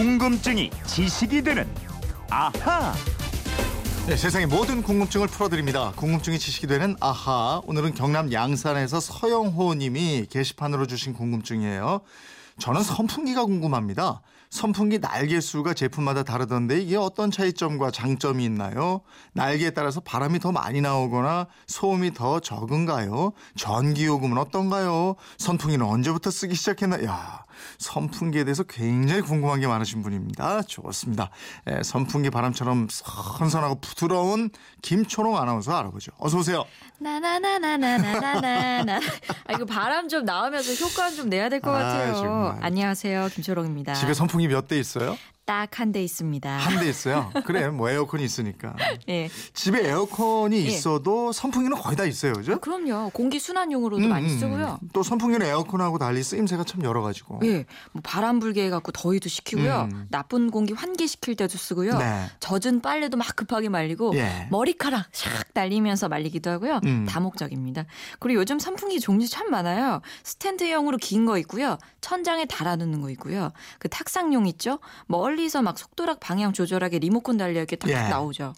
궁금증이 지식이 되는 아하. 네, 세상의 모든 궁금증을 풀어드립니다. 궁금증이 지식이 되는 아하. 오늘은 경남 양산에서 서영호 님이 게시판으로 주신 궁금증이에요. 저는 선풍기가 궁금합니다. 선풍기 날개 수가 제품마다 다르던데 이게 어떤 차이점과 장점이 있나요? 날개에 따라서 바람이 더 많이 나오거나 소음이 더 적은가요? 전기요금은 어떤가요? 선풍기는 언제부터 쓰기 시작했나? 야, 선풍기에 대해서 굉장히 궁금한 게 많으신 분입니다. 좋습니다. 에, 선풍기 바람처럼 선선하고 부드러운 김초롱 아나운서 알아보죠. 어서 오세요. 나나나나나나나나. 아 이거 바람 좀 나오면서 효과는 좀 내야 될것 아, 같아요. 정말. 안녕하세요, 김초롱입니다. 집에 선풍기 몇 대 있어요? 딱 한 대 있습니다. 한 대 있어요. 그래, 뭐 에어컨이 있으니까. 예. 집에 에어컨이 예. 있어도 선풍기는 거의 다 있어요, 그죠? 그럼요. 공기 순환용으로도 음, 많이 음. 쓰고요. 또 선풍기는 에어컨하고 달리 쓰임새가 참 여러 가지고. 예, 뭐 바람 불게 해갖고 더위도 식히고요. 음. 나쁜 공기 환기시킬 때도 쓰고요. 네. 젖은 빨래도 막 급하게 말리고 예. 머리카락 샥 날리면서 말리기도 하고요. 음. 다목적입니다. 그리고 요즘 선풍기 종류 참 많아요. 스탠드형으로 긴 거 있고요. 천장에 달아놓는 거 있고요. 그 탁상용 있죠? 멀리 서 막 속도락 방향 조절하게 리모컨 달려 이렇게 탁 예. 나오죠.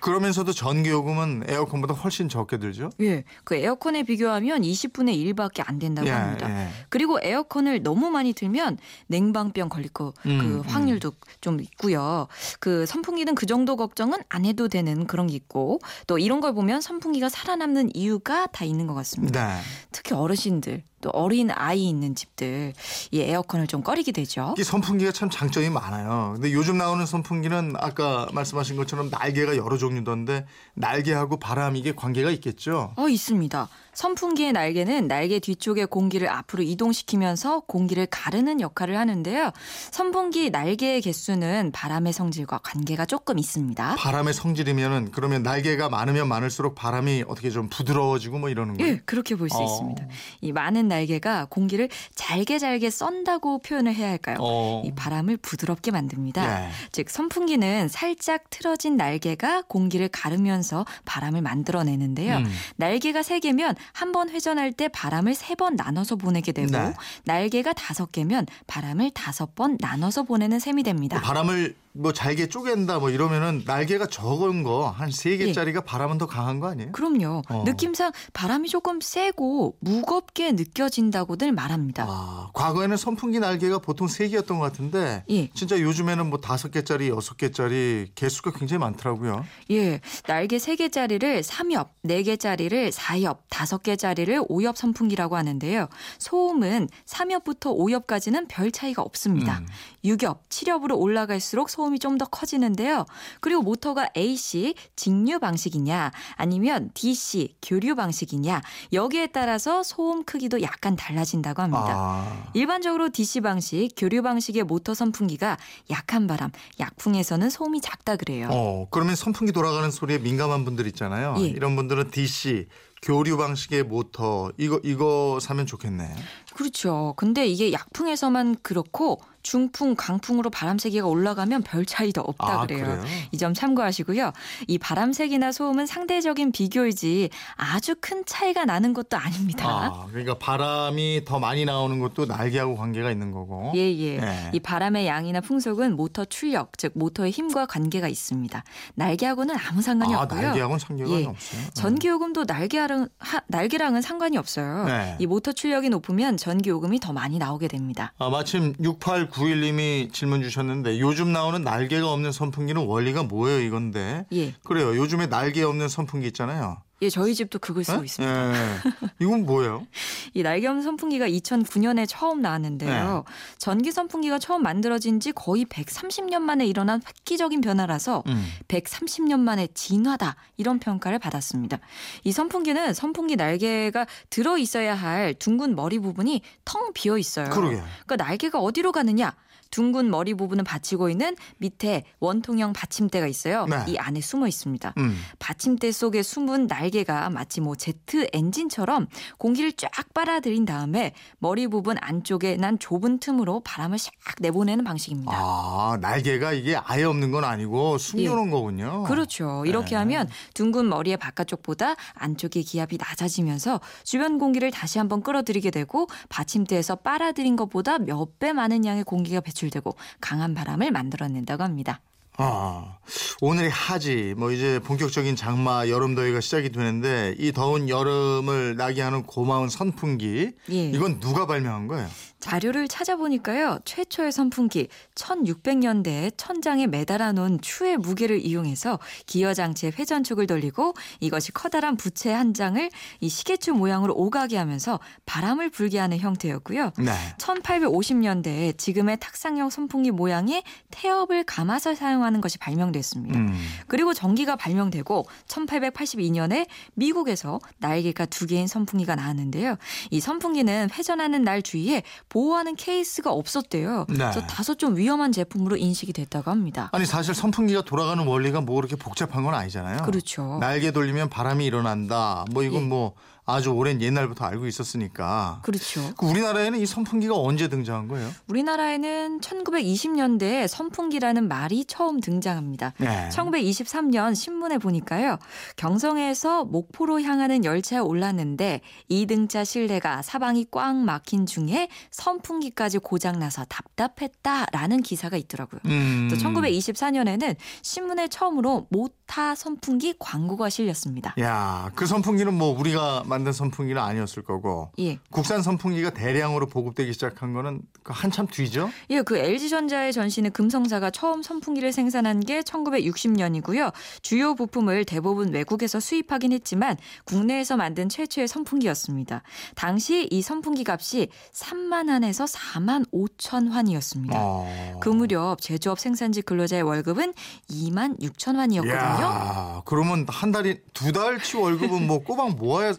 그러면서도 전기 요금은 에어컨보다 훨씬 적게 들죠? 예, 그 에어컨에 비교하면 20분의 1밖에 안 된다고 예, 합니다. 예. 그리고 에어컨을 너무 많이 틀면 냉방병 걸릴 거그 음, 확률도 좀 있고요. 그 선풍기는 그 정도 걱정은 안 해도 되는 그런 게 있고 또 이런 걸 보면 선풍기가 살아남는 이유가 다 있는 것 같습니다. 네. 특히 어르신들 또 어린 아이 있는 집들 이 에어컨을 좀 꺼리게 되죠. 이 선풍기가 참 장점이 많아요. 근데 요즘 나오는 선풍기는 아까 말씀하신 것처럼 날개가 여러 종류던데 날개하고 바람 이게 관계가 있겠죠? 어 있습니다. 선풍기의 날개는 날개 뒤쪽의 공기를 앞으로 이동시키면서 공기를 가르는 역할을 하는데요. 선풍기 날개의 개수는 바람의 성질과 관계가 조금 있습니다. 바람의 성질이면은 그러면 날개가 많으면 많을수록 바람이 어떻게 좀 부드러워지고 뭐 이러는 거예요. 예, 그렇게 볼수 어. 있습니다. 이 많은 날개가 공기를 잘게 잘게 썬다고 표현을 해야 할까요? 어. 이 바람을 부드럽게 만듭니다. 예. 즉 선풍기는 살짝 틀어진 날개가 공기를 가르면서 바람을 만들어내는데요. 음. 날개가 세 개면 한 번 회전할 때 바람을 세 번 나눠서 보내게 되고 네. 날개가 다섯 개면 바람을 다섯 번 나눠서 보내는 셈이 됩니다. 바람을 뭐 잘게 쪼갠다 뭐 이러면은 날개가 적은 거 한 세 개짜리가 바람은 더 강한 거 아니에요? 그럼요. 어. 느낌상 바람이 조금 세고 무겁게 느껴진다고들 말합니다. 아, 과거에는 선풍기 날개가 보통 세 개였던 것 같은데 예. 진짜 요즘에는 뭐 다섯 개짜리, 여섯 개짜리 개수가 굉장히 많더라고요. 예, 날개 3개짜리를 3옆, 4개짜리를 4옆, 5개짜리를 5옆 선풍기라고 하는데요. 소음은 3옆부터 5옆까지는 별 차이가 없습니다. 음. 6옆, 7옆으로 올라갈수록 소음 이 좀 더 커지는데요. 그리고 모터가 AC, 직류 방식이냐 아니면 DC, 교류 방식이냐 여기에 따라서 소음 크기도 약간 달라진다고 합니다. 아, 일반적으로 DC 방식, 교류 방식의 모터 선풍기가 약한 바람, 약풍에서는 소음이 작다 그래요. 어, 그러면 선풍기 돌아가는 소리에 민감한 분들 있잖아요. 예. 이런 분들은 DC 교류 방식의 모터 이거 이거 사면 좋겠네. 그렇죠. 근데 이게 약풍에서만 그렇고 중풍, 강풍으로 바람 세기가 올라가면 별 차이도 없다 아, 그래요. 그래요? 이 점 참고하시고요. 이 바람 세기나 소음은 상대적인 비교이지 아주 큰 차이가 나는 것도 아닙니다. 아, 그러니까 바람이 더 많이 나오는 것도 날개하고 관계가 있는 거고. 예, 예. 네. 이 바람의 양이나 풍속은 모터 출력, 즉 모터의 힘과 관계가 있습니다. 날개하고는 아무 상관이 아, 없고요. 날개하고는 상관이 예. 없어요. 전기요금도 날개 랑 하- 날개랑은 상관이 없어요. 네. 이 모터 출력이 높으면 전기 요금이 더 많이 나오게 됩니다. 아, 마침 6891님이 질문 주셨는데 요즘 나오는 날개가 없는 선풍기는 원리가 뭐예요 이건데? 예. 그래요. 요즘에 날개 없는 선풍기 있잖아요. 예, 저희 집도 그걸 쓰고 예? 있습니다. 예. 이건 뭐예요? 이 날개 없는 선풍기가 2009년에 처음 나왔는데요. 네. 전기 선풍기가 처음 만들어진 지 거의 130년 만에 일어난 획기적인 변화라서 음. 130년 만에 진화다 이런 평가를 받았습니다. 이 선풍기는 선풍기 날개가 들어 있어야 할 둥근 머리 부분이 텅 비어 있어요. 그러게요. 그러니까 날개가 어디로 가느냐? 둥근 머리 부분을 받치고 있는 밑에 원통형 받침대가 있어요. 네. 이 안에 숨어 있습니다. 음. 받침대 속에 숨은 날개가 마치 뭐 제트 엔진처럼 공기를 쫙 빨아들인 다음에 머리 부분 안쪽에 난 좁은 틈으로 바람을 샥 내보내는 방식입니다. 아, 날개가 이게 아예 없는 건 아니고 숨겨놓은 거군요. 그렇죠. 이렇게 네. 하면 둥근 머리의 바깥쪽보다 안쪽의 기압이 낮아지면서 주변 공기를 다시 한번 끌어들이게 되고 받침대에서 빨아들인 것보다 몇 배 많은 양의 공기가 배출됩니다. 배출되고 강한 바람을 만들어낸다고 합니다. 아, 오늘이 하지. 뭐 이제 본격적인 장마 여름 더위가 시작이 되는데 이 더운 여름을 나게 하는 고마운 선풍기. 예. 이건 누가 발명한 거예요? 자료를 찾아보니까요. 최초의 선풍기 1600년대에 천장에 매달아 놓은 추의 무게를 이용해서 기어 장치에 회전축을 돌리고 이것이 커다란 부채 한 장을 이 시계추 모양으로 오가게 하면서 바람을 불게 하는 형태였고요. 네. 1850년대에 지금의 탁상형 선풍기 모양의 태엽을 감아서 사용 하는 것이 발명됐습니다. 음. 그리고 전기가 발명되고 1882년에 미국에서 날개가 두 개인 선풍기가 나왔는데요. 이 선풍기는 회전하는 날 주위에 보호하는 케이스가 없었대요. 네. 그래서 다소 좀 위험한 제품으로 인식이 됐다고 합니다. 아니 사실 선풍기가 돌아가는 원리가 뭐 그렇게 복잡한 건 아니잖아요. 그렇죠. 날개 돌리면 바람이 일어난다. 뭐 이건 예. 뭐 아주 오랜 옛날부터 알고 있었으니까. 그렇죠. 그 우리나라에는 이 선풍기가 언제 등장한 거예요? 우리나라에는 1920년대에 선풍기라는 말이 처음 등장합니다. 네. 1923년 신문에 보니까요. 경성에서 목포로 향하는 열차에 올랐는데 2등차 실내가 사방이 꽉 막힌 중에 선풍기까지 고장나서 답답했다라는 기사가 있더라고요. 음. 또 1924년에는 신문에 처음으로 모타 선풍기 광고가 실렸습니다. 야, 그 선풍기는 뭐 우리가 만든 선풍기는 아니었을 거고 예. 국산 선풍기가 대량으로 보급되기 시작한 거는 그 한참 뒤죠. 예, 그 LG전자의 전신의 금성사가 처음 선풍기를 생산한 게 1960년이고요. 주요 부품을 대부분 외국에서 수입하긴 했지만 국내에서 만든 최초의 선풍기였습니다. 당시 이 선풍기 값이 3만 원에서 4만 5천 환이었습니다. 어. 그 무렵 제조업 생산지 근로자의 월급은 2만 6천 원이었거든요. 야, 그러면 한 달이 두 달치 월급은 뭐 꼬박 모아야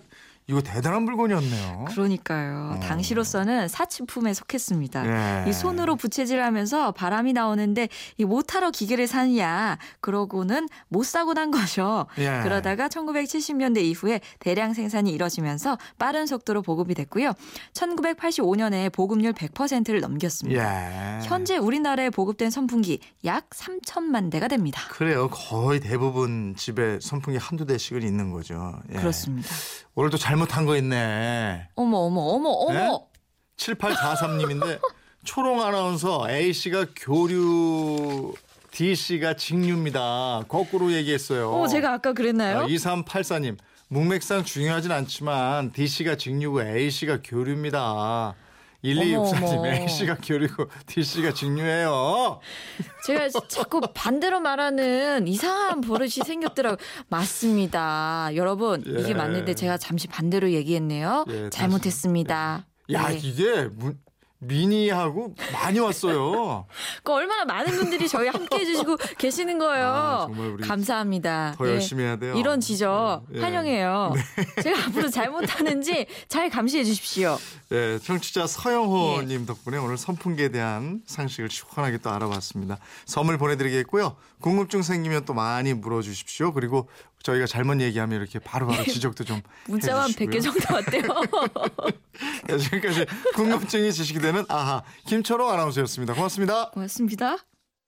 이거 대단한 물건이었네요. 그러니까요. 어. 당시로서는 사치품에 속했습니다. 예. 이 손으로 부채질하면서 바람이 나오는데 이 못하러 기계를 사느냐 그러고는 못 사고 난 거죠. 예. 그러다가 1970년대 이후에 대량 생산이 이뤄지면서 빠른 속도로 보급이 됐고요. 1985년에 보급률 100%를 넘겼습니다. 예. 현재 우리나라에 보급된 선풍기 약 3천만 대가 됩니다. 그래요. 거의 대부분 집에 선풍기 한두 대씩은 있는 거죠. 예. 그렇습니다. 오늘도 잘 못한 거 있네. 어머 어머 어머 어머. 네? 7843님인데 초롱 아나운서 A씨가 교류 D씨가 직류입니다. 거꾸로 얘기했어요. 어, 제가 아까 그랬나요? 2384님 문맥상 중요하진 않지만 D씨가 직류고 A씨가 교류입니다. 1264님 어머, 어머. A씨가 교류고 D씨가 직류예요. 제가 자꾸 반대로 말하는 이상한 버릇이 생겼더라고요. 맞습니다. 여러분, 예. 이게 맞는데 제가 잠시 반대로 얘기했네요. 예, 잘못했습니다. 야 네. 이게 문- 미니하고 많이 왔어요. 그 얼마나 많은 분들이 저희 함께 해주시고 계시는 거예요. 아, 정말 우리 감사합니다. 더 예. 열심히 해야 돼요. 이런 지적 예. 환영해요. 제가 앞으로 잘못하는지 잘 감시해 주십시오. 네, 청취자 서영호님 덕분에 오늘 선풍기에 대한 상식을 시원하게 또 알아봤습니다. 선물 보내드리겠고요. 궁금증 생기면 또 많이 물어주십시오. 그리고 저희가 잘못 얘기하면 이렇게 바로바로 지적도 좀 문자만 해주시고요. 100개 정도 왔대요. 네, 지금까지 궁금증이 지식이 되는 아하 김철호 아나운서였습니다. 고맙습니다. 고맙습니다.